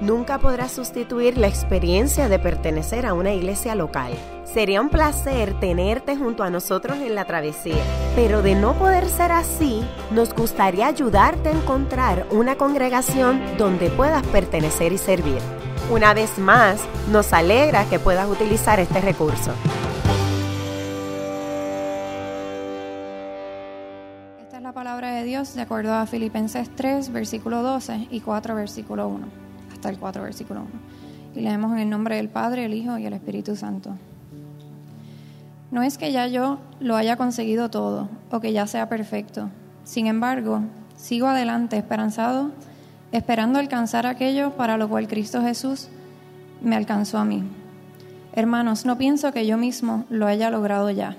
nunca podrá sustituir la experiencia de pertenecer a una iglesia local. Sería un placer tenerte junto a nosotros en la travesía, pero de no poder ser así, nos gustaría ayudarte a encontrar una congregación donde puedas pertenecer y servir. Una vez más, nos alegra que puedas utilizar este recurso. Esta es la palabra de Dios de acuerdo a Filipenses 3, versículo 12 y 4, versículo 1, hasta el 4, versículo 1. Y leemos en el nombre del Padre, el Hijo y el Espíritu Santo. No es que ya yo lo haya conseguido todo o que ya sea perfecto. Sin embargo, sigo adelante esperanzado, esperando alcanzar aquello para lo cual Cristo Jesús me alcanzó a mí. Hermanos, no pienso que yo mismo lo haya logrado ya.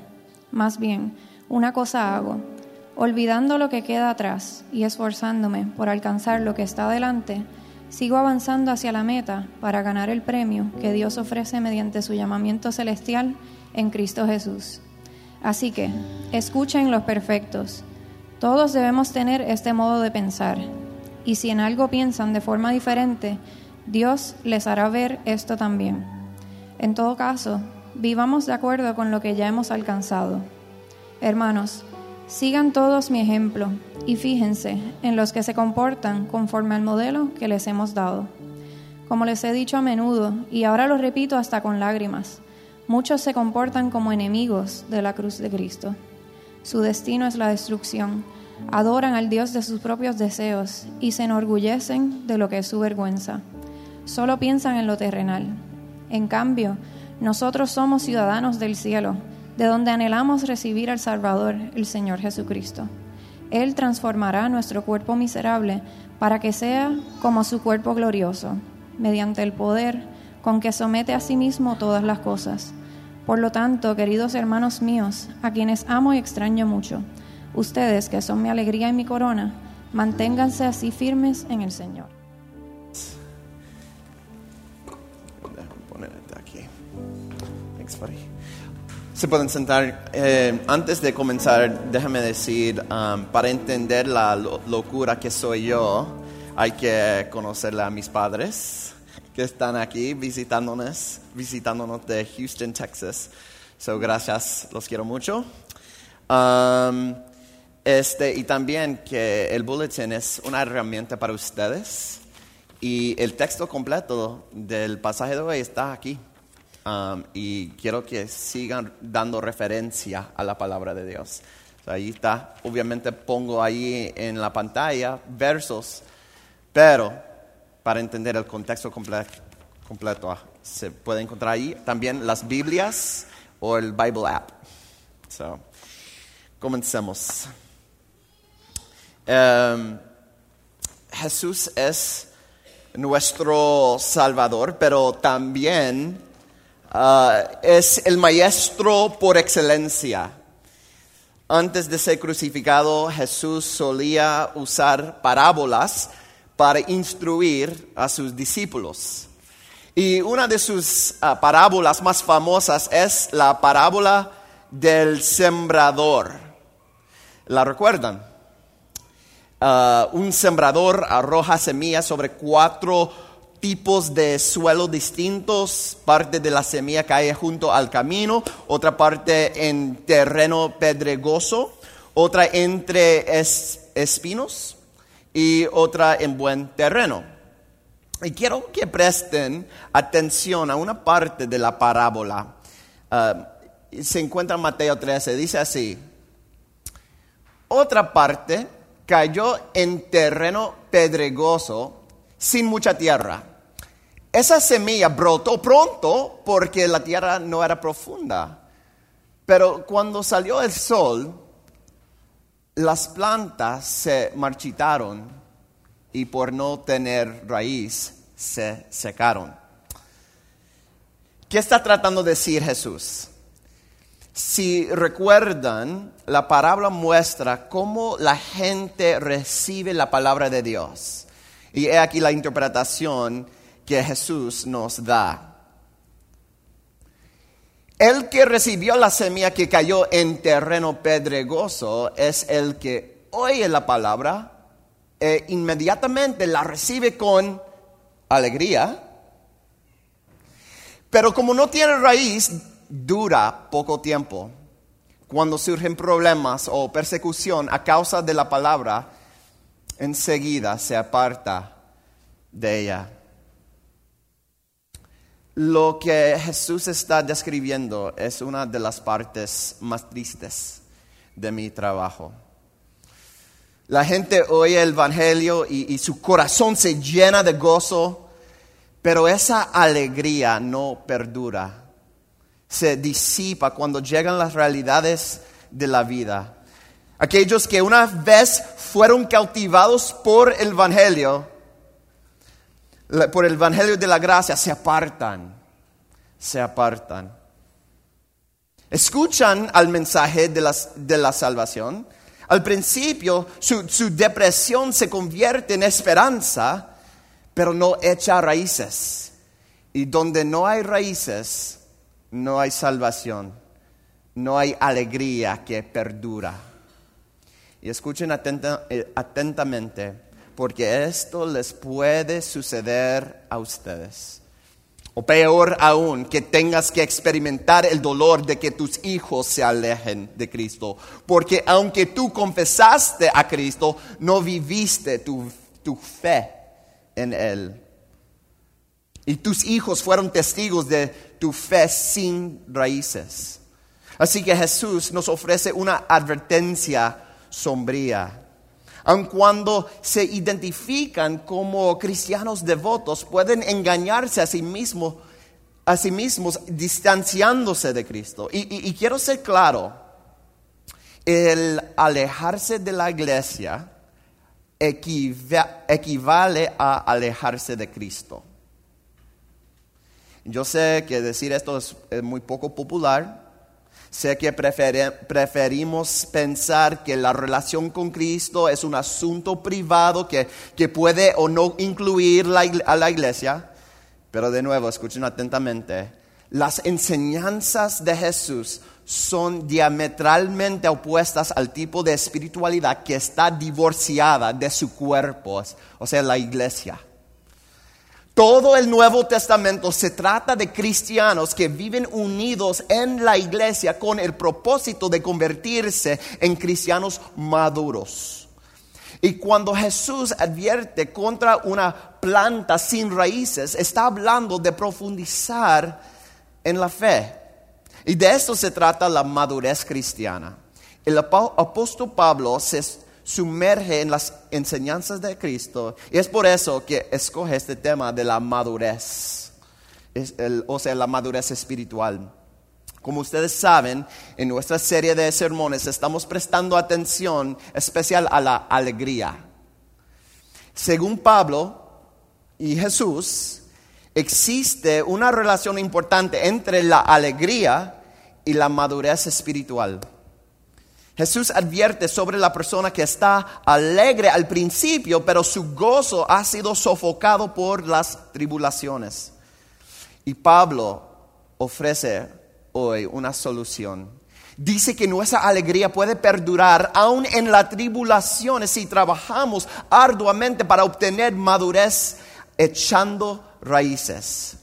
Más bien, una cosa hago, olvidando lo que queda atrás y esforzándome por alcanzar lo que está adelante, sigo avanzando hacia la meta para ganar el premio que Dios ofrece mediante su llamamiento celestial en Cristo Jesús. Así que, escuchen los perfectos. Todos debemos tener este modo de pensar. Y si en algo piensan de forma diferente, Dios les hará ver esto también. En todo caso, vivamos de acuerdo con lo que ya hemos alcanzado. Hermanos, sigan todos mi ejemplo y fíjense en los que se comportan conforme al modelo que les hemos dado. Como les he dicho a menudo, y ahora lo repito hasta con lágrimas, Muchos se comportan como enemigos de la cruz de Cristo. Su destino es la destrucción. Adoran al Dios de sus propios deseos y se enorgullecen de lo que es su vergüenza. Solo piensan en lo terrenal. En cambio, nosotros somos ciudadanos del cielo, de donde anhelamos recibir al Salvador, el Señor Jesucristo. Él transformará nuestro cuerpo miserable para que sea como su cuerpo glorioso, mediante el poder con que somete a sí mismo todas las cosas por lo tanto, queridos hermanos míos, a quienes amo y extraño mucho, ustedes que son mi alegría y mi corona, manténganse así firmes en el Señor. aquí. Se pueden sentar. Eh, antes de comenzar, déjame decir, um, para entender la locura que soy yo, hay que conocerle a mis padres que están aquí visitándonos, visitándonos de Houston, Texas. So, gracias, los quiero mucho. Um, este, y también que el bulletin es una herramienta para ustedes. Y el texto completo del pasaje de hoy está aquí. Um, y quiero que sigan dando referencia a la palabra de Dios. ahí está. Obviamente pongo ahí en la pantalla versos, pero para entender el contexto completo. Ah, se puede encontrar ahí también las Biblias o el Bible app. So, comencemos. Em, Jesús es nuestro Salvador, pero también ah, es el Maestro por excelencia. Antes de ser crucificado, Jesús solía usar parábolas para instruir a sus discípulos. Y una de sus ah, parábolas más famosas es la parábola del sembrador. ¿La recuerdan? Ah, un sembrador arroja semillas sobre cuatro tipos de suelo distintos. Parte de la semilla cae junto al camino, otra parte en terreno pedregoso, otra entre espinos y otra en buen terreno. Y quiero que presten atención a una parte de la parábola. Ah, se encuentra en Mateo 13, dice así, otra parte cayó en terreno pedregoso sin mucha tierra. Esa semilla brotó pronto porque la tierra no era profunda. Pero cuando salió el sol, las plantas se marchitaron y por no tener raíz se secaron. ¿Qué está tratando de decir Jesús? Si recuerdan, la palabra muestra cómo la gente recibe la palabra de Dios. Y he aquí la interpretación que Jesús nos da. El que recibió la semilla que cayó en terreno pedregoso es el que oye la palabra e inmediatamente la recibe con alegría, pero como no tiene raíz, dura poco tiempo. Cuando surgen problemas o persecución a causa de la palabra, enseguida se aparta de ella. Lo que Jesús está describiendo es una de las partes más tristes de mi trabajo. La gente oye el Evangelio y, su corazón se llena de gozo, pero esa alegría no perdura. Se disipa cuando llegan las realidades de la vida. Aquellos que una vez fueron cautivados por el Evangelio, por el Evangelio de la gracia, se apartan, se apartan. Escuchan al mensaje de la, salvación. Al principio su, su depresión se convierte en esperanza, pero no echa raíces. Y donde no hay raíces, no hay salvación, no hay alegría que perdura. Y escuchen eh, atentamente porque esto les puede suceder a ustedes. O peor aún, que tengas que experimentar el dolor de que tus hijos se alejen de Cristo. Porque aunque tú confesaste a Cristo, no viviste tu, tu fe en Él. Y tus hijos fueron testigos de tu fe sin raíces. Así que Jesús nos ofrece una advertencia sombría aun cuando se identifican como cristianos devotos, pueden engañarse a sí mismos, a sí mismos distanciándose de Cristo. Y, quiero ser claro, el alejarse de la iglesia equivale a alejarse de Cristo. Yo sé que decir esto es muy poco popular, Sé que preferimos pensar que la relación con Cristo es un asunto privado que, puede o no incluir a la iglesia. Pero de nuevo, escuchen atentamente. Las enseñanzas de Jesús son diametralmente opuestas al tipo de espiritualidad que está divorciada de su cuerpo, o sea, la iglesia. Todo el Nuevo Testamento se trata de cristianos que viven unidos en la iglesia con el propósito de convertirse en cristianos maduros. Y cuando Jesús advierte contra una planta sin raíces, está hablando de profundizar en la fe. Y de esto se trata la madurez cristiana. El apóstol Pablo se sumerge en las enseñanzas de Cristo. Y es por eso que escoge este tema de la madurez, o sea, la madurez espiritual. Como ustedes saben, en nuestra serie de sermones estamos prestando atención especial a la alegría. Según Pablo y Jesús, existe una relación importante entre la alegría y la madurez espiritual. Jesús advierte sobre la persona que está alegre al principio, pero su gozo ha sido sofocado por las tribulaciones. Y Pablo ofrece hoy una solución. Dice que nuestra alegría puede perdurar aún en las tribulaciones si trabajamos arduamente para obtener madurez echando raíces.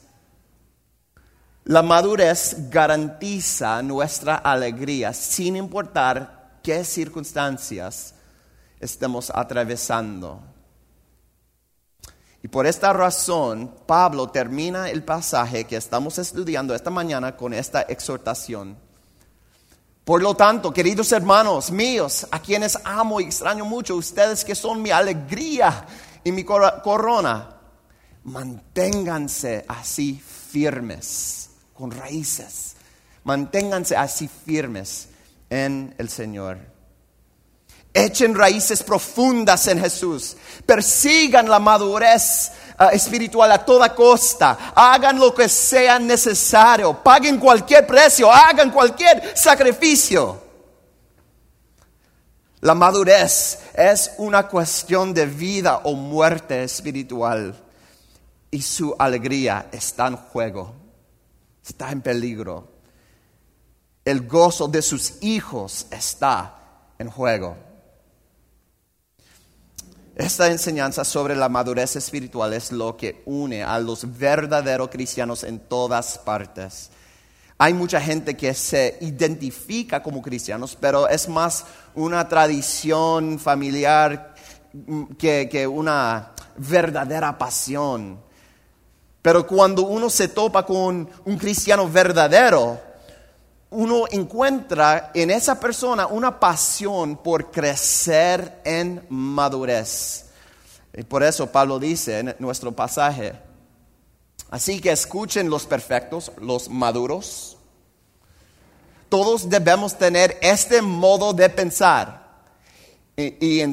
La madurez garantiza nuestra alegría sin importar qué circunstancias estemos atravesando. Y por esta razón, Pablo termina el pasaje que estamos estudiando esta mañana con esta exhortación. Por lo tanto, queridos hermanos míos, a quienes amo y extraño mucho, ustedes que son mi alegría y mi corona, manténganse así firmes, con raíces. Manténganse así firmes en el Señor. Echen raíces profundas en Jesús. Persigan la madurez ah, espiritual a toda costa. Hagan lo que sea necesario. Paguen cualquier precio. Hagan cualquier sacrificio. La madurez es una cuestión de vida o muerte espiritual y su alegría está en juego, está en peligro. El gozo de sus hijos está en juego. Esta enseñanza sobre la madurez espiritual es lo que une a los verdaderos cristianos en todas partes. Hay mucha gente que se identifica como cristianos, pero es más una tradición familiar que, una verdadera pasión. Pero cuando uno se topa con un cristiano verdadero, uno encuentra en esa persona una pasión por crecer en madurez. Y por eso Pablo dice en nuestro pasaje, así que escuchen los perfectos, los maduros. Todos debemos tener este modo de pensar. Y, en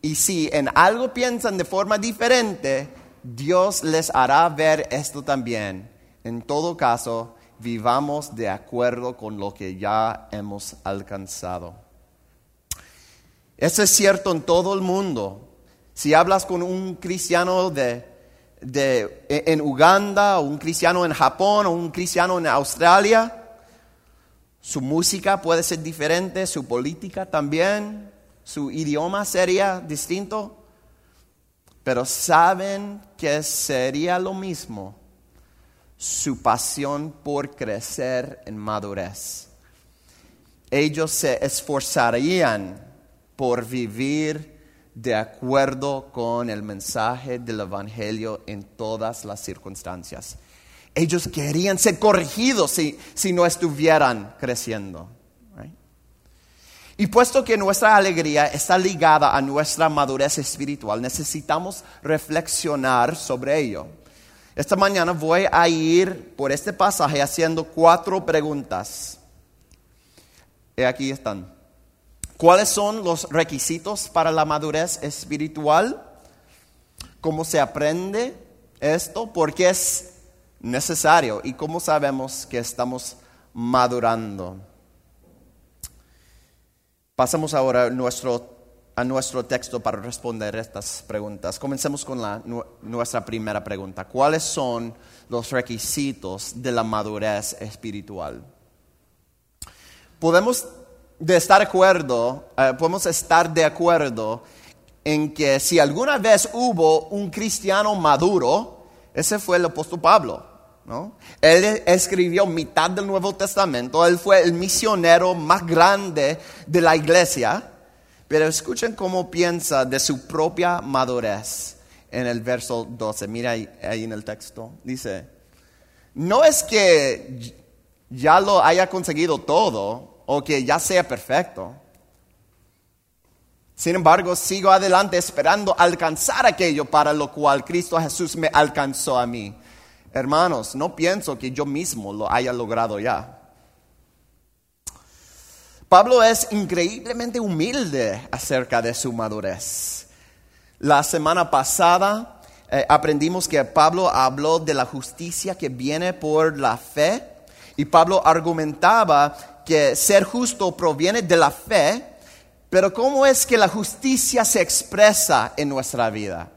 y si en algo piensan de forma diferente, Dios les hará ver esto también. En todo caso, vivamos de acuerdo con lo que ya hemos alcanzado. Eso es cierto en todo el mundo. Si hablas con un cristiano de, de, en Uganda, o un cristiano en Japón, o un cristiano en Australia, su música puede ser diferente, su política también, su idioma sería distinto, pero saben que sería lo mismo su pasión por crecer en madurez. Ellos se esforzarían por vivir de acuerdo con el mensaje del Evangelio en todas las circunstancias. Ellos querían ser corregidos si, no estuvieran creciendo. Y puesto que nuestra alegría está ligada a nuestra madurez espiritual, necesitamos reflexionar sobre ello. Esta mañana voy a ir por este pasaje haciendo cuatro preguntas. Aquí están. ¿Cuáles son los requisitos para la madurez espiritual? ¿Cómo se aprende esto? ¿Por qué es necesario? ¿Y cómo sabemos que estamos madurando? Pasamos ahora a nuestro a nuestro texto para responder estas preguntas. Comencemos con la, nuestra primera pregunta. ¿Cuáles son los requisitos de la madurez espiritual? Podemos estar de acuerdo, eh, podemos estar de acuerdo en que si alguna vez hubo un cristiano maduro, ese fue el apóstol Pablo. ¿no? Él escribió mitad del Nuevo Testamento, él fue el misionero más grande de la iglesia pero escuchen cómo piensa de su propia madurez en el verso 12. Mira ahí, en el texto. Dice, no es que ya lo haya conseguido todo o que ya sea perfecto. Sin embargo, sigo adelante esperando alcanzar aquello para lo cual Cristo Jesús me alcanzó a mí. Hermanos, no pienso que yo mismo lo haya logrado ya. Pablo es increíblemente humilde acerca de su madurez. La semana pasada eh, aprendimos que Pablo habló de la justicia que viene por la fe y Pablo argumentaba que ser justo proviene de la fe, pero ¿cómo es que la justicia se expresa en nuestra vida?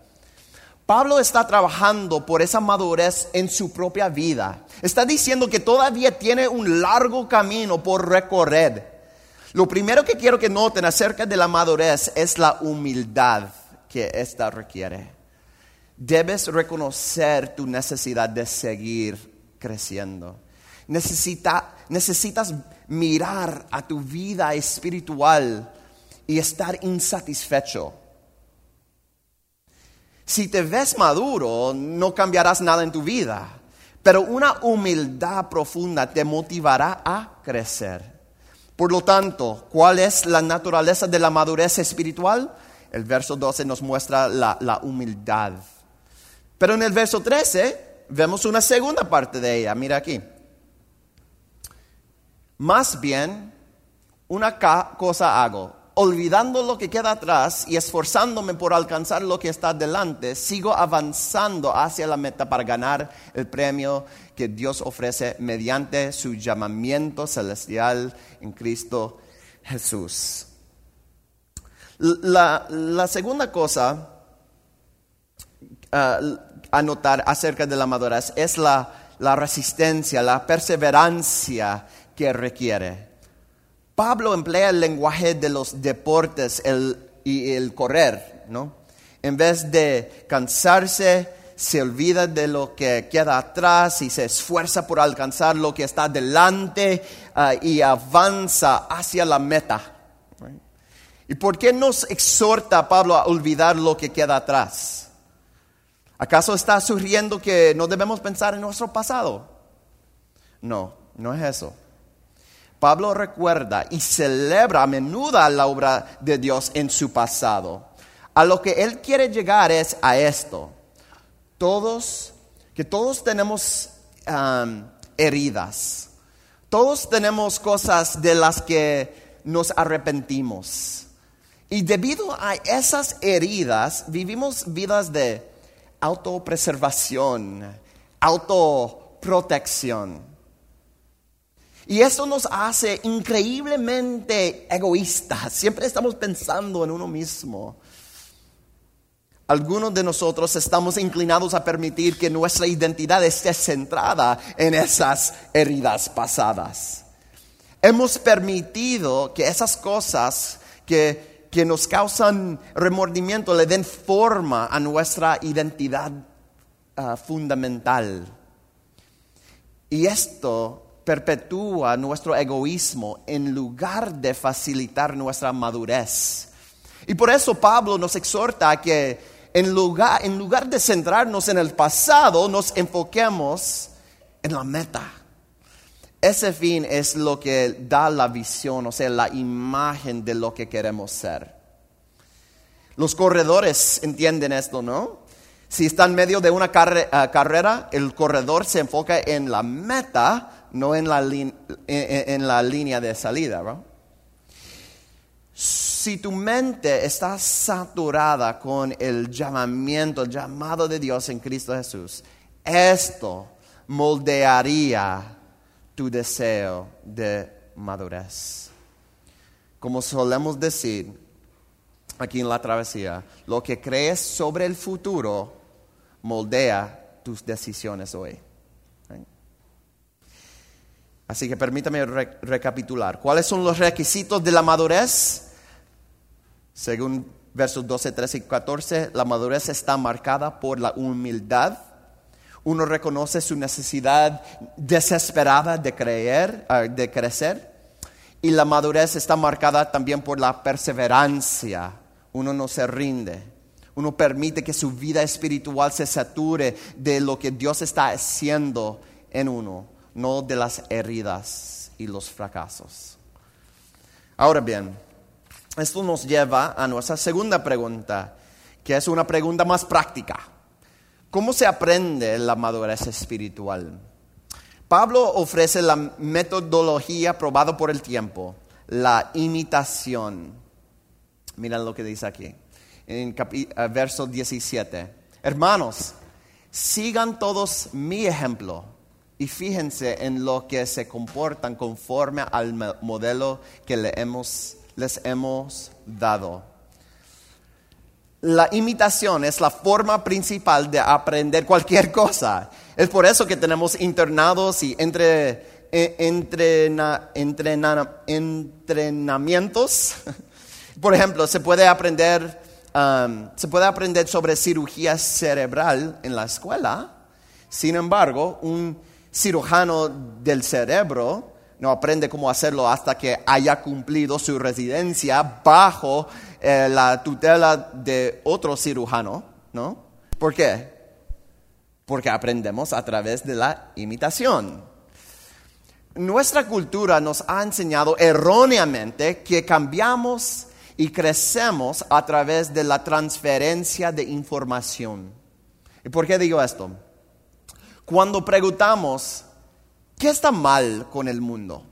Pablo está trabajando por esa madurez en su propia vida. Está diciendo que todavía tiene un largo camino por recorrer. Lo primero que quiero que noten acerca de la madurez es la humildad que ésta requiere. Debes reconocer tu necesidad de seguir creciendo. necesitas mirar a tu vida espiritual y estar insatisfecho. Si te ves maduro, no cambiarás nada en tu vida, pero una humildad profunda te motivará a crecer. Por lo tanto, ¿cuál es la naturaleza de la madurez espiritual? El verso 12 nos muestra la, humildad. Pero en el verso 13 vemos una segunda parte de ella. Mira aquí. Más bien, una cosa hago, olvidando lo que queda atrás y esforzándome por alcanzar lo que está delante, sigo avanzando hacia la meta para ganar el premio que Dios ofrece mediante su llamamiento celestial en Cristo Jesús. La, segunda cosa ah, a notar acerca de la madurez es la resistencia, la perseverancia que requiere. Pablo emplea el lenguaje de los deportes y el correr, ¿no? En vez de cansarse, se olvida de lo que queda atrás y se esfuerza por alcanzar lo que está delante ah, y avanza hacia la meta. ¿Y por qué nos exhorta Pablo a olvidar lo que queda atrás? ¿Acaso está sugiriendo que no debemos pensar en nuestro pasado? No, no es eso. Pablo recuerda y celebra a menudo la obra de Dios en su pasado. A lo que él quiere llegar es a esto. Todos, que todos tenemos heridas. Todos tenemos cosas de las que nos arrepentimos. Y debido a esas heridas, vivimos vidas de autopreservación, autoprotección. Y eso nos hace increíblemente egoístas. Siempre estamos pensando en uno mismo. Algunos de nosotros estamos inclinados a permitir que nuestra identidad esté centrada en esas heridas pasadas. Hemos permitido que esas cosas que, nos causan remordimiento le den forma a nuestra identidad ah, fundamental. Y esto perpetúa nuestro egoísmo en lugar de facilitar nuestra madurez. Y por eso Pablo nos exhorta a que en lugar, en lugar de centrarnos en el pasado, nos enfoquemos en la meta. Ese fin es lo que da la visión, o sea, la imagen de lo que queremos ser. Los corredores entienden esto, ¿no? Si está en medio de una eh, carrera, el corredor se enfoca en la meta no en la, en, la línea de salida. Si tu mente está saturada con el llamamiento, el llamado de Dios en Cristo Jesús, esto moldearía tu deseo de madurez. Como solemos decir aquí en la travesía, lo que crees sobre el futuro moldea tus decisiones hoy. Así que permítame recapitular. ¿Cuáles son los requisitos de la madurez? Según versos 12, 13 y 14, la madurez está marcada por la humildad. Uno reconoce su necesidad desesperada de creer, ah, de crecer. Y la madurez está marcada también por la perseverancia. Uno no se rinde. Uno permite que su vida espiritual se sature de lo que Dios está haciendo en uno no de las heridas y los fracasos. Ahora bien, esto nos lleva a nuestra segunda pregunta, que es una pregunta más práctica. ¿Cómo se aprende la madurez espiritual? Pablo ofrece la metodología probada por el tiempo, la imitación. Miren lo que dice aquí, en eh, verso 17. Hermanos, sigan todos mi ejemplo y fíjense en lo que se comportan conforme al modelo que les hemos dado. La imitación es la forma principal de aprender cualquier cosa. Es por eso que tenemos internados y entre, e, entrenamientos. Por ejemplo, se puede aprender, um, se puede aprender sobre cirugía cerebral en la escuela. Sin embargo, un cirujano del cerebro no aprende cómo hacerlo hasta que haya cumplido su residencia bajo eh, la tutela de otro cirujano, ¿no? ¿Por qué? Porque aprendemos a través de la imitación. Nuestra cultura nos ha enseñado erróneamente que cambiamos y crecemos a través de la transferencia de información. ¿Y por qué digo esto? Cuando preguntamos, ¿qué está mal con el mundo?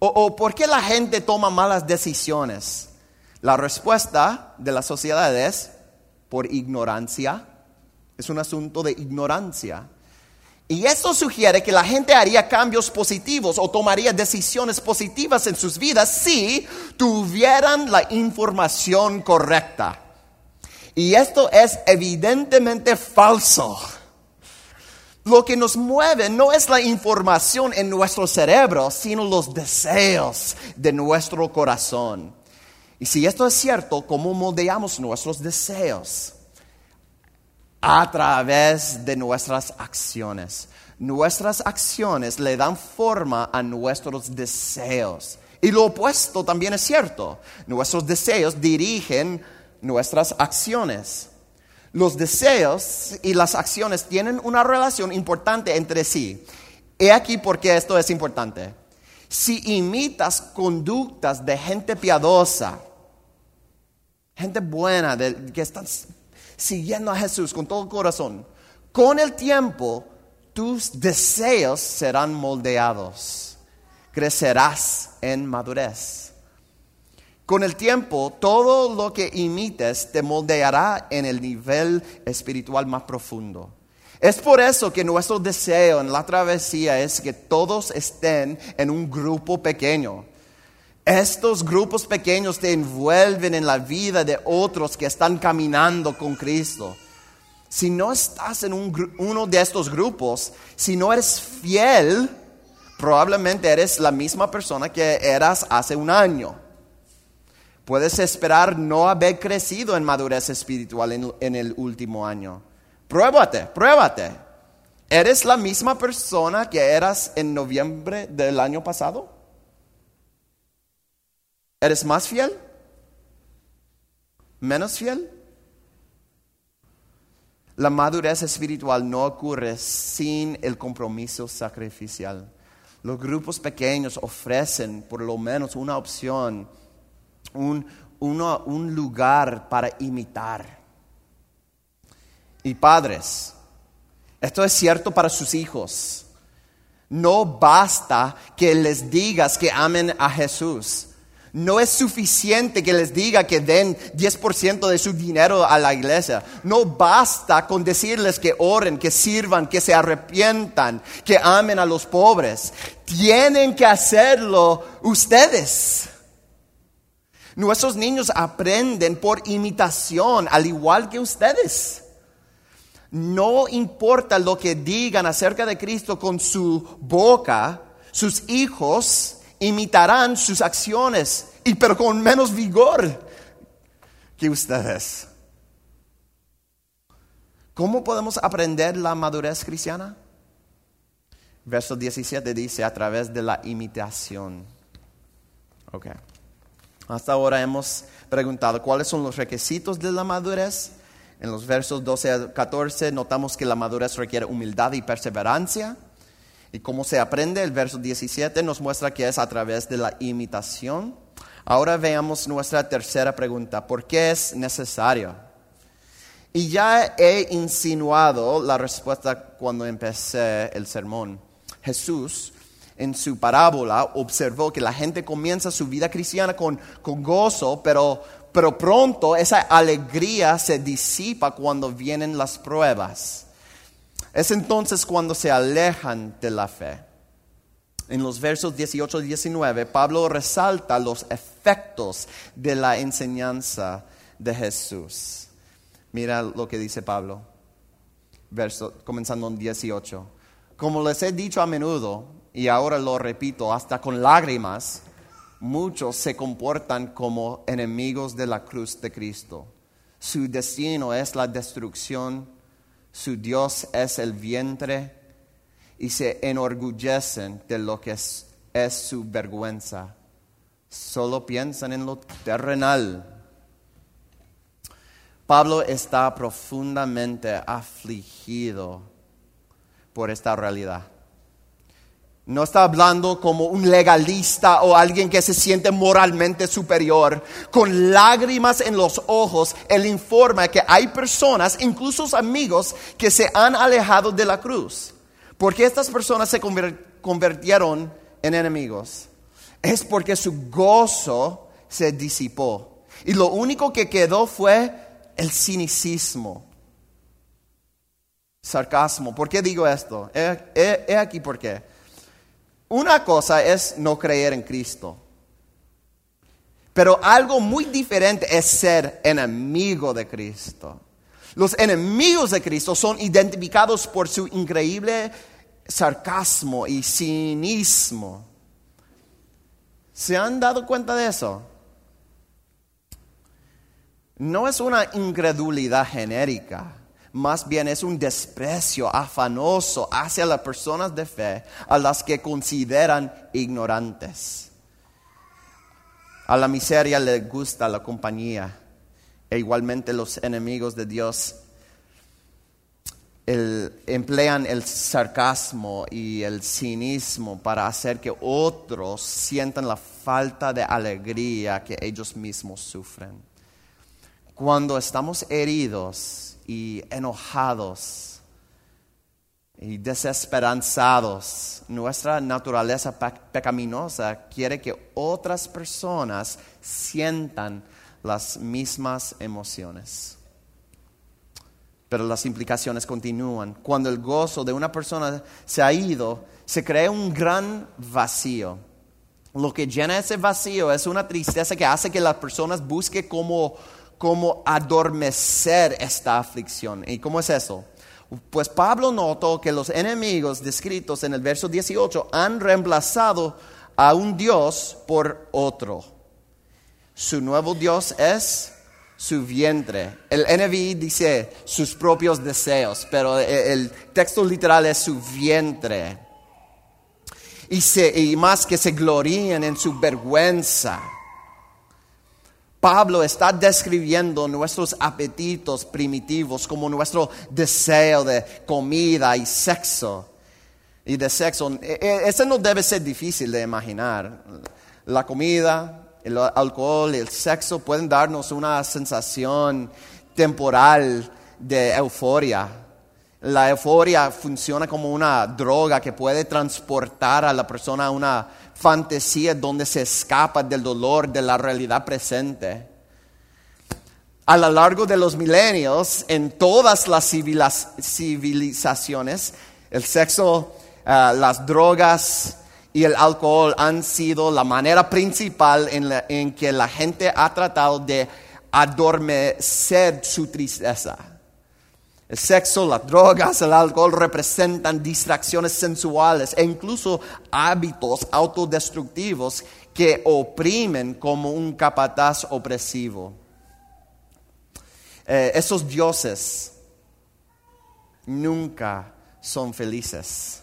O, por qué la gente toma malas decisiones? La respuesta de la sociedad es por ignorancia. Es un asunto de ignorancia. Y esto sugiere que la gente haría cambios positivos o tomaría decisiones positivas en sus vidas si tuvieran la información correcta. Y esto es evidentemente falso. Lo que nos mueve no es la información en nuestro cerebro, sino los deseos de nuestro corazón. Y si esto es cierto, ¿cómo moldeamos nuestros deseos? A través de nuestras acciones. Nuestras acciones le dan forma a nuestros deseos. Y lo opuesto también es cierto. Nuestros deseos dirigen nuestras acciones. Los deseos y las acciones tienen una relación importante entre sí. He aquí por qué esto es importante. Si imitas conductas de gente piadosa, gente buena, que están siguiendo a Jesús con todo corazón, con el tiempo tus deseos serán moldeados. Crecerás en madurez. Con el tiempo, todo lo que imites te moldeará en el nivel espiritual más profundo. Es por eso que nuestro deseo en la travesía es que todos estén en un grupo pequeño. Estos grupos pequeños te envuelven en la vida de otros que están caminando con Cristo. Si no estás en uno de estos grupos, si no eres fiel, probablemente eres la misma persona que eras hace un año. Puedes esperar no haber crecido en madurez espiritual en, el último año. Pruébate, pruébate. ¿Eres la misma persona que eras en noviembre del año pasado? ¿Eres más fiel? ¿Menos fiel? La madurez espiritual no ocurre sin el compromiso sacrificial. Los grupos pequeños ofrecen por lo menos una opción un, un lugar para imitar. Y padres, esto es cierto para sus hijos. No basta que les digas que amen a Jesús. No es suficiente que les diga que den 10% de su dinero a la iglesia. No basta con decirles que oren, que sirvan, que se arrepientan, que amen a los pobres. Tienen que hacerlo ustedes. Nuestros niños aprenden por imitación, al igual que ustedes. No importa lo que digan acerca de Cristo con su boca, sus hijos imitarán sus acciones, pero con menos vigor que ustedes. ¿Cómo podemos aprender la madurez cristiana? Verso 17 dice, a través de la imitación. Okay. Hasta ahora hemos preguntado cuáles son los requisitos de la madurez. En los versos 12 a 14 notamos que la madurez requiere humildad y perseverancia. Y cómo se aprende, el verso 17 nos muestra que es a través de la imitación. Ahora veamos nuestra tercera pregunta. ¿Por qué es necesario? Y ya he insinuado la respuesta cuando empecé el sermón. Jesús en su parábola observó que la gente comienza su vida cristiana con, gozo, pero, pero pronto esa alegría se disipa cuando vienen las pruebas. Es entonces cuando se alejan de la fe. En los versos 18 y 19, Pablo resalta los efectos de la enseñanza de Jesús. Mira lo que dice Pablo, verso, comenzando en 18. Como les he dicho a menudo, y ahora lo repito, hasta con lágrimas, muchos se comportan como enemigos de la cruz de Cristo. Su destino es la destrucción, su Dios es el vientre y se enorgullecen de lo que es, es su vergüenza. Solo piensan en lo terrenal. Pablo está profundamente afligido por esta realidad. No está hablando como un legalista o alguien que se siente moralmente superior. Con lágrimas en los ojos, él informa que hay personas, incluso amigos, que se han alejado de la cruz. porque estas personas se convirtieron en enemigos? Es porque su gozo se disipó. Y lo único que quedó fue el cinicismo sarcasmo. ¿Por qué digo esto? He, aquí por qué. Una cosa es no creer en Cristo. Pero algo muy diferente es ser enemigo de Cristo. Los enemigos de Cristo son identificados por su increíble sarcasmo y cinismo. ¿Se han dado cuenta de eso? No es una incredulidad genérica, más bien es un desprecio afanoso hacia las personas de fe a las que consideran ignorantes. A la miseria le gusta la compañía e igualmente los enemigos de Dios emplean el sarcasmo y el cinismo para hacer que otros sientan la falta de alegría que ellos mismos sufren. Cuando estamos heridos enojados y desesperanzados, nuestra naturaleza pecaminosa quiere que otras personas sientan las mismas emociones pero las implicaciones continúan. Cuando el gozo de una persona se ha ido, se crea un gran vacío. Lo que llena ese vacío es una tristeza que hace que las personas busquen cómo, cómo adormecer esta aflicción. ¿Y cómo es eso? Pues Pablo notó que los enemigos descritos en el verso 18 han reemplazado a un Dios por otro. Su nuevo Dios es su vientre. El NBI dice sus propios deseos, pero el texto literal es su vientre. Y, más que se gloríen en su vergüenza. Pablo está describiendo nuestros apetitos primitivos como nuestro deseo de comida y sexo. Y de sexo, e, e, ese no debe ser difícil de imaginar. La comida, el alcohol, el sexo pueden darnos una sensación temporal de euforia. La euforia funciona como una droga que puede transportar a la persona a una fantasía donde se escapa del dolor de la realidad presente. A lo largo de los milenios, en todas las civilizaciones, el sexo, ah, las drogas, y el alcohol han sido la manera principal en, que la gente ha tratado de adormecer su tristeza. El sexo, las drogas, el alcohol representan distracciones sensuales e incluso hábitos autodestructivos que oprimen como un capataz opresivo. Eh, esos dioses nunca son felices,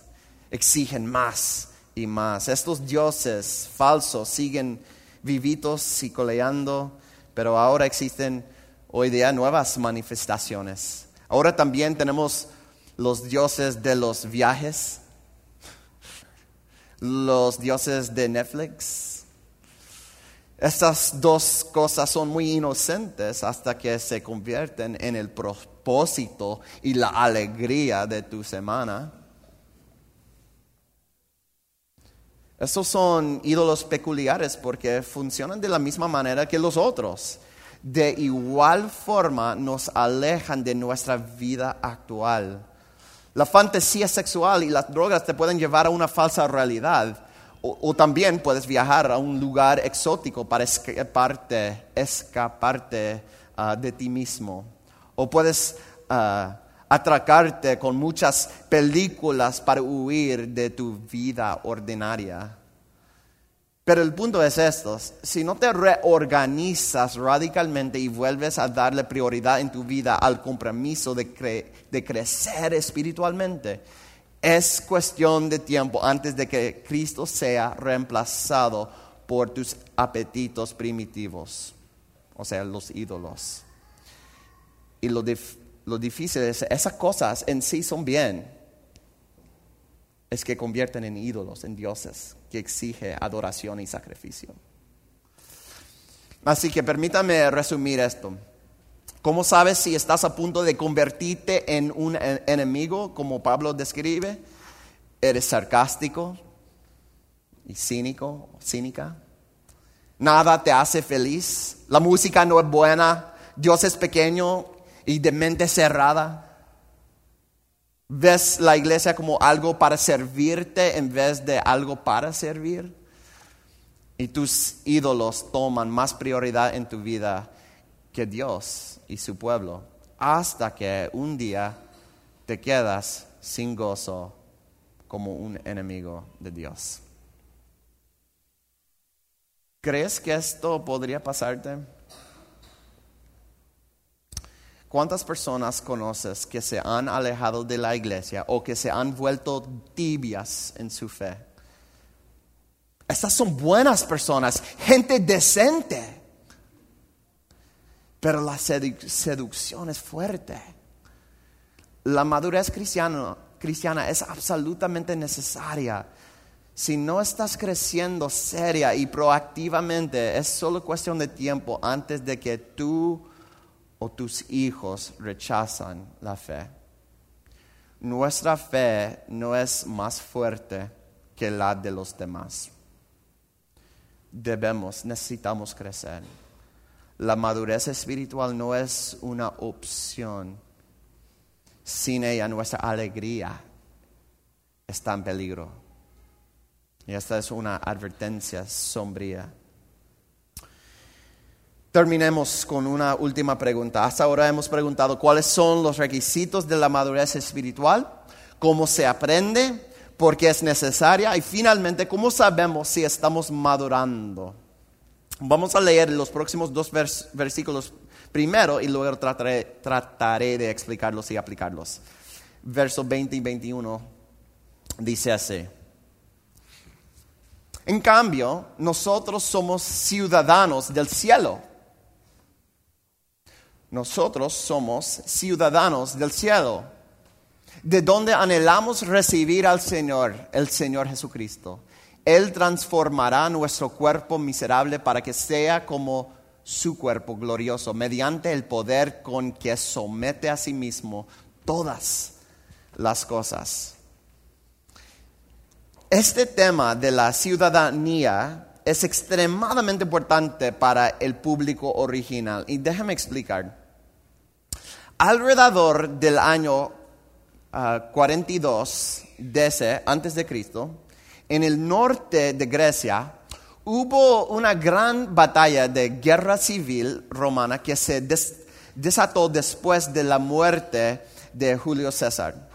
exigen más, y más. Estos dioses falsos siguen vivitos y coleando, pero ahora existen hoy día nuevas manifestaciones. Ahora también tenemos los dioses de los viajes, los dioses de Netflix. Estas dos cosas son muy inocentes hasta que se convierten en el propósito y la alegría de tu semana. Estos son ídolos peculiares porque funcionan de la misma manera que los otros. De igual forma nos alejan de nuestra vida actual. La fantasía sexual y las drogas te pueden llevar a una falsa realidad. O, también puedes viajar a un lugar exótico para escaparte, escaparte ah, de ti mismo. O puedes ah, atracarte con muchas películas para huir de tu vida ordinaria. Pero el punto es esto, si no te reorganizas radicalmente y vuelves a darle prioridad en tu vida al compromiso de, crecer espiritualmente, es cuestión de tiempo antes de que Cristo sea reemplazado por tus apetitos primitivos, o sea, los ídolos. Y lo, lo difícil es, esas cosas en sí son bien, es que convierten en ídolos, en dioses, que exige adoración y sacrificio. Así que permítame resumir esto. ¿Cómo sabes si estás a punto de convertirte en un enemigo, como Pablo describe? ¿Eres sarcástico y cínico, cínica? Nada te hace feliz. La música no es buena. Dios es pequeño y de mente cerrada. ¿Ves la iglesia como algo para servirte en vez de algo para servir? Y tus ídolos toman más prioridad en tu vida que Dios y su pueblo, hasta que un día te quedas sin gozo como un enemigo de Dios. ¿Crees que esto podría pasarte? ¿Cuántas personas conoces que se han alejado de la iglesia o que se han vuelto tibias en su fe? Estas son buenas personas, gente decente. Pero la seducción es fuerte. La madurez cristiana, cristiana es absolutamente necesaria. Si no estás creciendo seria y proactivamente, es solo cuestión de tiempo antes de que tú o tus hijos rechazan la fe. Nuestra fe no es más fuerte que la de los demás. Debemos, necesitamos crecer. La madurez espiritual no es una opción. Sin ella nuestra alegría está en peligro. Y esta es una advertencia sombría. Terminemos con una última pregunta. Hasta ahora hemos preguntado cuáles son los requisitos de la madurez espiritual, cómo se aprende, por qué es necesaria y finalmente cómo sabemos si estamos madurando. Vamos a leer los próximos dos versículos primero y luego trataré, trataré de explicarlos y aplicarlos. Versos 20 y 21 dice así. En cambio, nosotros somos ciudadanos del cielo nosotros somos ciudadanos del cielo, de donde anhelamos recibir al Señor, el Señor Jesucristo. Él transformará nuestro cuerpo miserable para que sea como su cuerpo glorioso, mediante el poder con que somete a sí mismo todas las cosas. Este tema de la ciudadanía es extremadamente importante para el público original. Y déjame explicar. Alrededor del año 42 ah, DC, antes de Cristo, en el norte de Grecia, hubo una gran batalla de guerra civil romana que se desató después de la muerte de Julio César.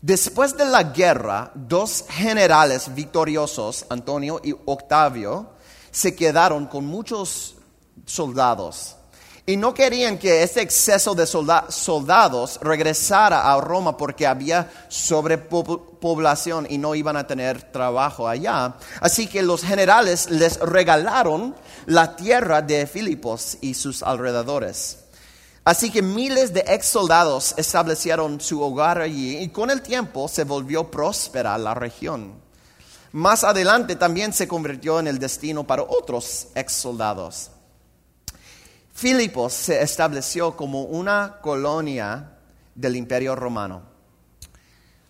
Después de la guerra, dos generales victoriosos, Antonio y Octavio, se quedaron con muchos soldados y no querían que ese exceso de soldados regresara a Roma porque había sobrepoblación y no iban a tener trabajo allá. Así que los generales les regalaron la tierra de Filipos y sus alrededores. Así que miles de ex soldados establecieron su hogar allí y con el tiempo se volvió próspera la región. Más adelante también se convirtió en el destino para otros ex soldados. Filipos se estableció como una colonia del imperio romano.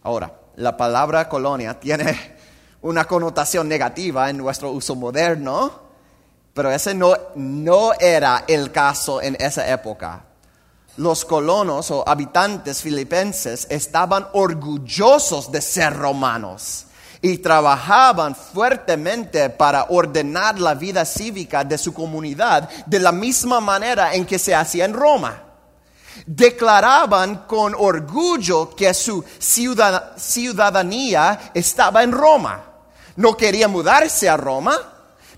Ahora, la palabra colonia tiene una connotación negativa en nuestro uso moderno, pero ese no, no era el caso en esa época los colonos o habitantes filipenses estaban orgullosos de ser romanos y trabajaban fuertemente para ordenar la vida cívica de su comunidad de la misma manera en que se hacía en Roma. Declaraban con orgullo que su ciudadanía estaba en Roma. No quería mudarse a Roma,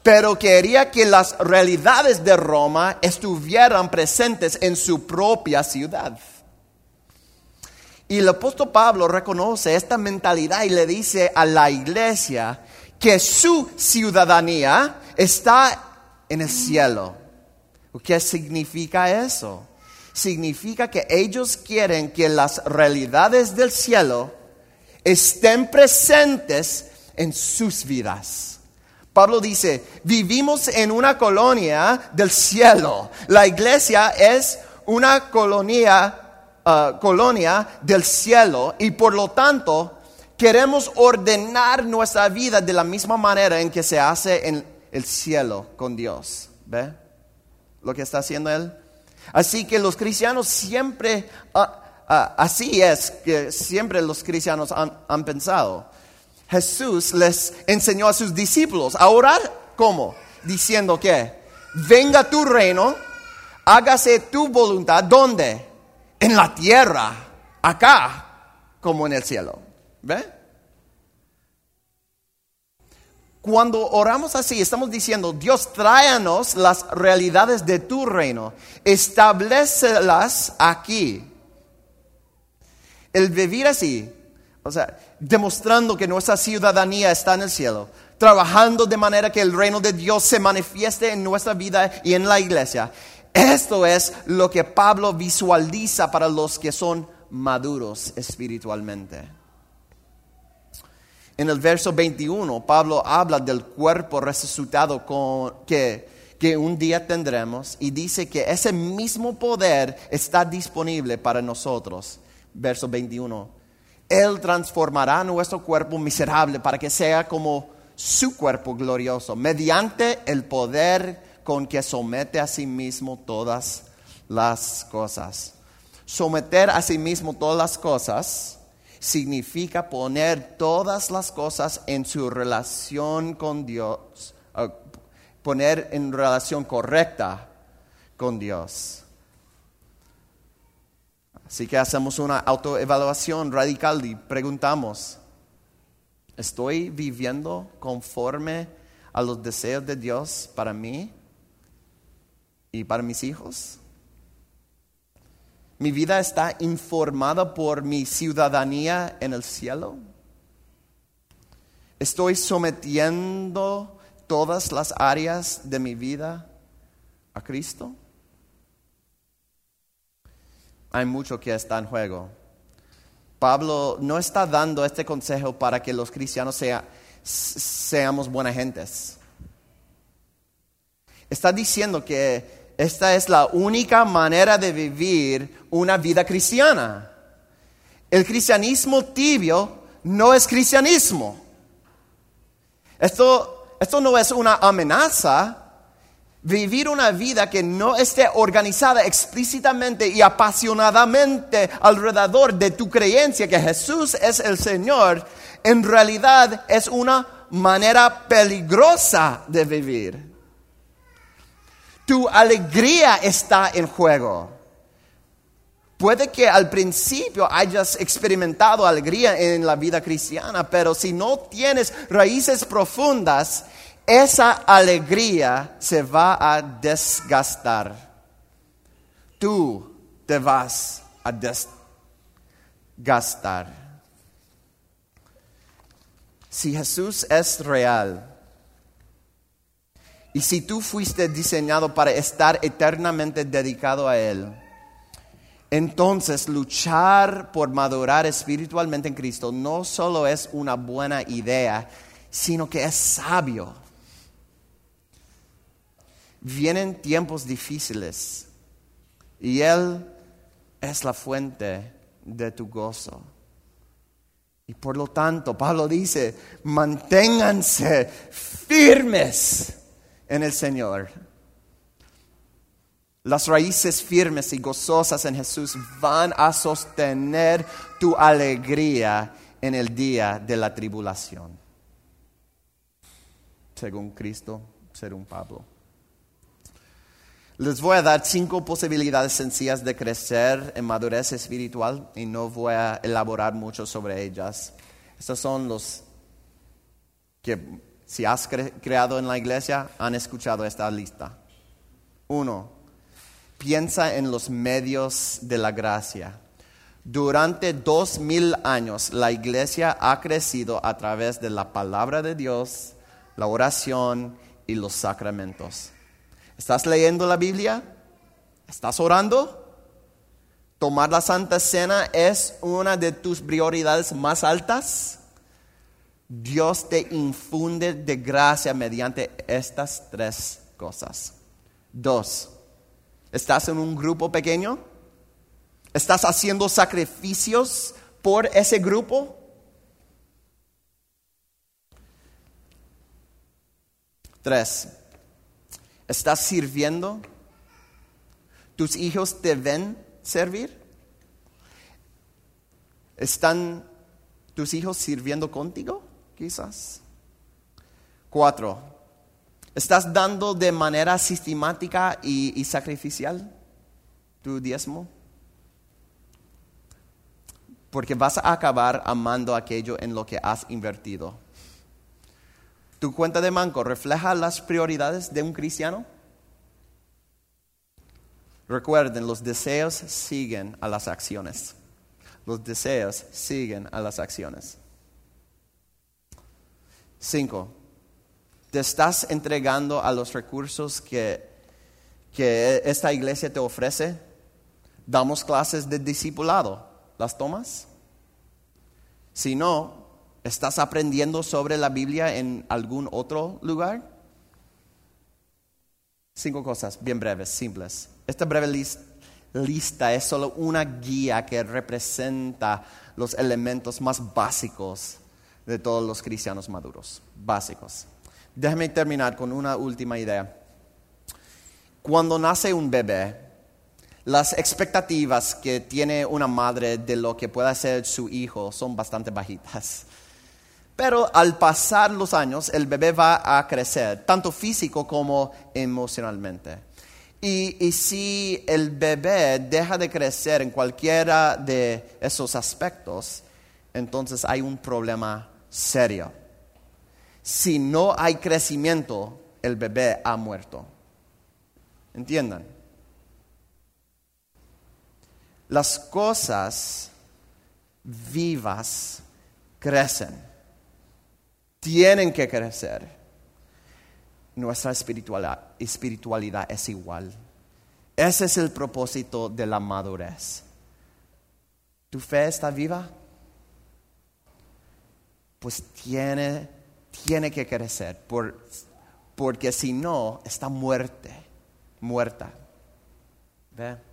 pero quería que las realidades de Roma estuvieran presentes en su propia ciudad. Y el apóstol Pablo reconoce esta mentalidad y le dice a la iglesia que su ciudadanía está en el cielo. ¿Qué significa eso? Significa que ellos quieren que las realidades del cielo estén presentes en sus vidas. Pablo dice, vivimos en una colonia del cielo. La iglesia es una colonia, uh, colonia del cielo y por lo tanto queremos ordenar nuestra vida de la misma manera en que se hace en el cielo con Dios. ¿Ve lo que está haciendo Él? Así que los cristianos siempre uh, ah, así es que siempre los cristianos han pensado. Jesús les enseñó a sus discípulos a orar, ¿cómo? Diciendo que, venga tu reino, hágase tu voluntad, ¿dónde? En la tierra, acá, como en el cielo. ¿Ve? Cuando oramos así, estamos diciendo, Dios, tráenos las realidades de tu reino, establecelas aquí. El vivir así, o sea, demostrando que nuestra ciudadanía está en el cielo, trabajando de manera que el reino de Dios se manifieste en nuestra vida y en la iglesia. Esto es lo que Pablo visualiza para los que son maduros espiritualmente. En el verso 21, Pablo habla del cuerpo resucitado que, que un día tendremos y dice que ese mismo poder está disponible para nosotros. Verso 21. Él transformará nuestro cuerpo miserable para que sea como su cuerpo glorioso, mediante el poder con que somete a sí mismo todas las cosas. Someter a sí mismo todas las cosas significa poner todas las cosas en su relación con Dios, uh, poner en relación correcta con Dios. Así que hacemos una autoevaluación radical y preguntamos, ¿estoy viviendo conforme a los deseos de Dios para mí y para mis hijos? ¿Mi vida está informada por mi ciudadanía en el cielo? ¿Estoy sometiendo todas las áreas de mi vida a Cristo? Hay mucho que está en juego. Pablo no está dando este consejo para que los cristianos seamos buenas gentes. Está diciendo que esta es la única manera de vivir una vida cristiana. El cristianismo tibio no es cristianismo. Esto, esto no es una amenaza. Vivir una vida que no esté organizada explícitamente y apasionadamente alrededor de tu creencia que Jesús es el Señor, en realidad es una manera peligrosa de vivir tu alegría está en juego. Puede que al principio hayas experimentado alegría en la vida cristiana, pero si no tienes raíces profundas, esa alegría se va a desgastar. Tú te vas a desgastar. Si Jesús es real, y si tú fuiste diseñado para estar eternamente dedicado a Él, entonces luchar por madurar espiritualmente en Cristo no solo es una buena idea, sino que es sabio. Vienen tiempos difíciles y Él es la fuente de tu gozo. Y por lo tanto, Pablo dice, manténganse firmes en el Señor. Las raíces firmes y gozosas en Jesús van a sostener tu alegría en el día de la tribulación. Según Cristo, según Pablo. Les voy a dar cinco posibilidades sencillas de crecer en madurez espiritual y no voy a elaborar mucho sobre ellas. Estos son los que si has creado en la iglesia, han escuchado esta lista. Uno, piensa en los medios de la gracia. Durante dos mil años la iglesia ha crecido a través de la palabra de Dios, la oración y los sacramentos. ¿Estás leyendo la Biblia? ¿Estás orando? ¿Tomar la Santa Cena es una de tus prioridades más altas? Dios te infunde de gracia mediante estas tres cosas. Dos, ¿estás en un grupo pequeño? ¿Estás haciendo sacrificios por ese grupo? Tres, ¿estás sirviendo? ¿Tus hijos te ven servir? ¿Están tus hijos sirviendo contigo? Quizás. Cuatro, ¿estás dando de manera sistemática y, y sacrificial tu diezmo? Porque vas a acabar amando aquello en lo que has invertido. ¿Tu cuenta de banco refleja las prioridades de un cristiano? Recuerden, los deseos siguen a las acciones. Los deseos siguen a las acciones. Cinco, te estás entregando a los recursos que, que esta iglesia te ofrece. Damos clases de discipulado. ¿Las tomas? Si no, ¿estás aprendiendo sobre la Biblia en algún otro lugar? Cinco cosas bien breves, simples. Esta breve lista es solo una guía que representa los elementos más básicos de todos los cristianos maduros. Básicos. Déjame terminar con una última idea. Cuando nace un bebé, las expectativas que tiene una madre de lo que pueda ser su hijo son bastante bajitas. Pero al pasar los años, el bebé va a crecer, tanto físico como emocionalmente. Y, y, si el bebé deja de crecer en cualquiera de esos aspectos, entonces hay un problema serio. Si no hay crecimiento, el bebé ha muerto. ¿Entiendan? las cosas vivas crecen, tienen que crecer. Nuestra espiritualidad, espiritualidad es igual. Ese es el propósito de la madurez. ¿Tu fe está viva? Pues tiene, tiene que crecer, porque si no, está muerte, muerta. ¿Ve?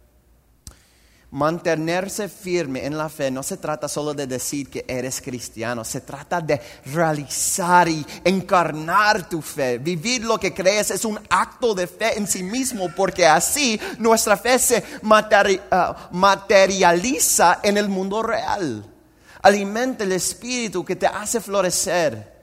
Mantenerse firme en la fe no se trata solo de decir que eres cristiano, se trata de realizar y encarnar tu fe. Vivir lo que crees es un acto de fe en sí mismo porque así nuestra fe se ah, materializa en el mundo real. Alimenta el espíritu que te hace florecer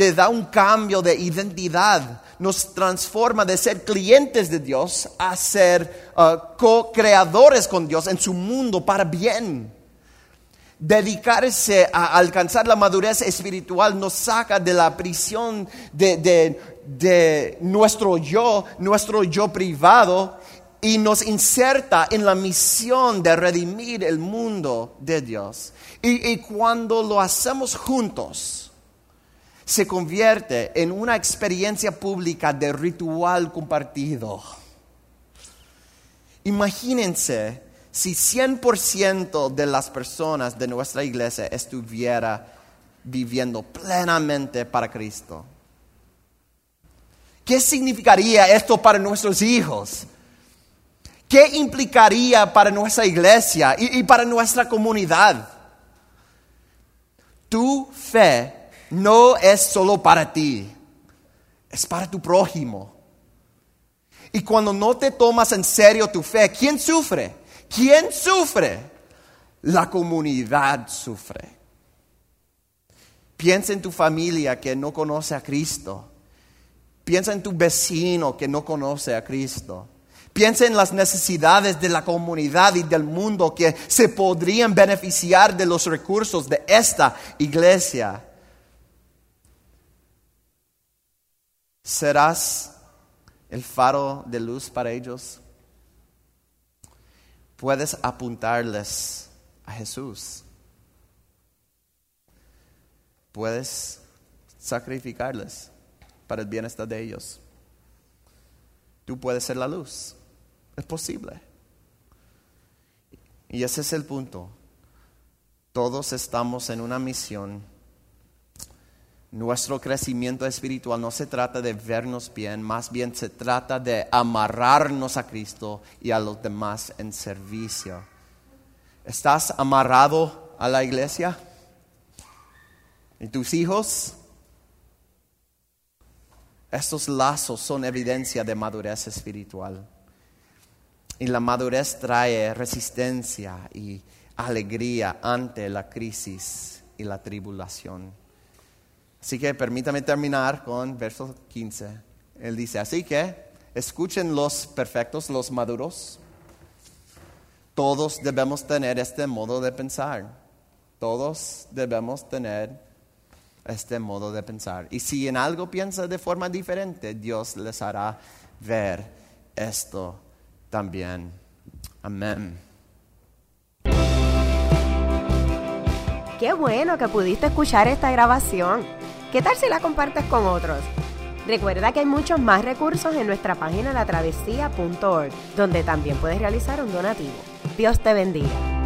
te da un cambio de identidad, nos transforma de ser clientes de Dios a ser uh, co-creadores con Dios en su mundo para bien. Dedicarse a alcanzar la madurez espiritual nos saca de la prisión de, nuestro yo, nuestro yo privado, y nos inserta en la misión de redimir el mundo de Dios. Y cuando lo hacemos juntos, se convierte en una experiencia pública de ritual compartido. Imagínense si 100% de las personas de nuestra iglesia estuviera viviendo plenamente para Cristo. ¿Qué significaría esto para nuestros hijos? ¿Qué implicaría para nuestra iglesia y, para nuestra comunidad? Tu fe no es solo para ti, es para tu prójimo. Y cuando no te tomas en serio tu fe, ¿quién sufre? ¿Quién sufre? La comunidad sufre. Piensa en tu familia que no conoce a Cristo. Piensa en tu vecino que no conoce a Cristo. Piensa en las necesidades de la comunidad y del mundo que se podrían beneficiar de los recursos de esta iglesia. ¿Serás el faro de luz para ellos? Puedes apuntarles a Jesús. Puedes sacrificarles para el bienestar de ellos. Tú puedes ser la luz. Es posible. Y ese es el punto. Todos estamos en una misión nuestro crecimiento espiritual no se trata de vernos bien, más bien se trata de amarrarnos a Cristo y a los demás en servicio. ¿Estás amarrado a la iglesia? ¿Y tus hijos? Estos lazos son evidencia de madurez espiritual. Y la madurez trae resistencia y alegría ante la crisis y la tribulación. Así que permítame terminar con verso 15. Él dice, así que escuchen los perfectos, los maduros. Todos debemos tener este modo de pensar. Todos debemos tener este modo de pensar. Y si en algo piensa de forma diferente, Dios les hará ver esto también. Amén. Qué bueno que pudiste escuchar esta grabación. ¿Qué tal si la compartes con otros? Recuerda que hay muchos más recursos en nuestra página latravesía.org, donde también puedes realizar un donativo. Dios te bendiga.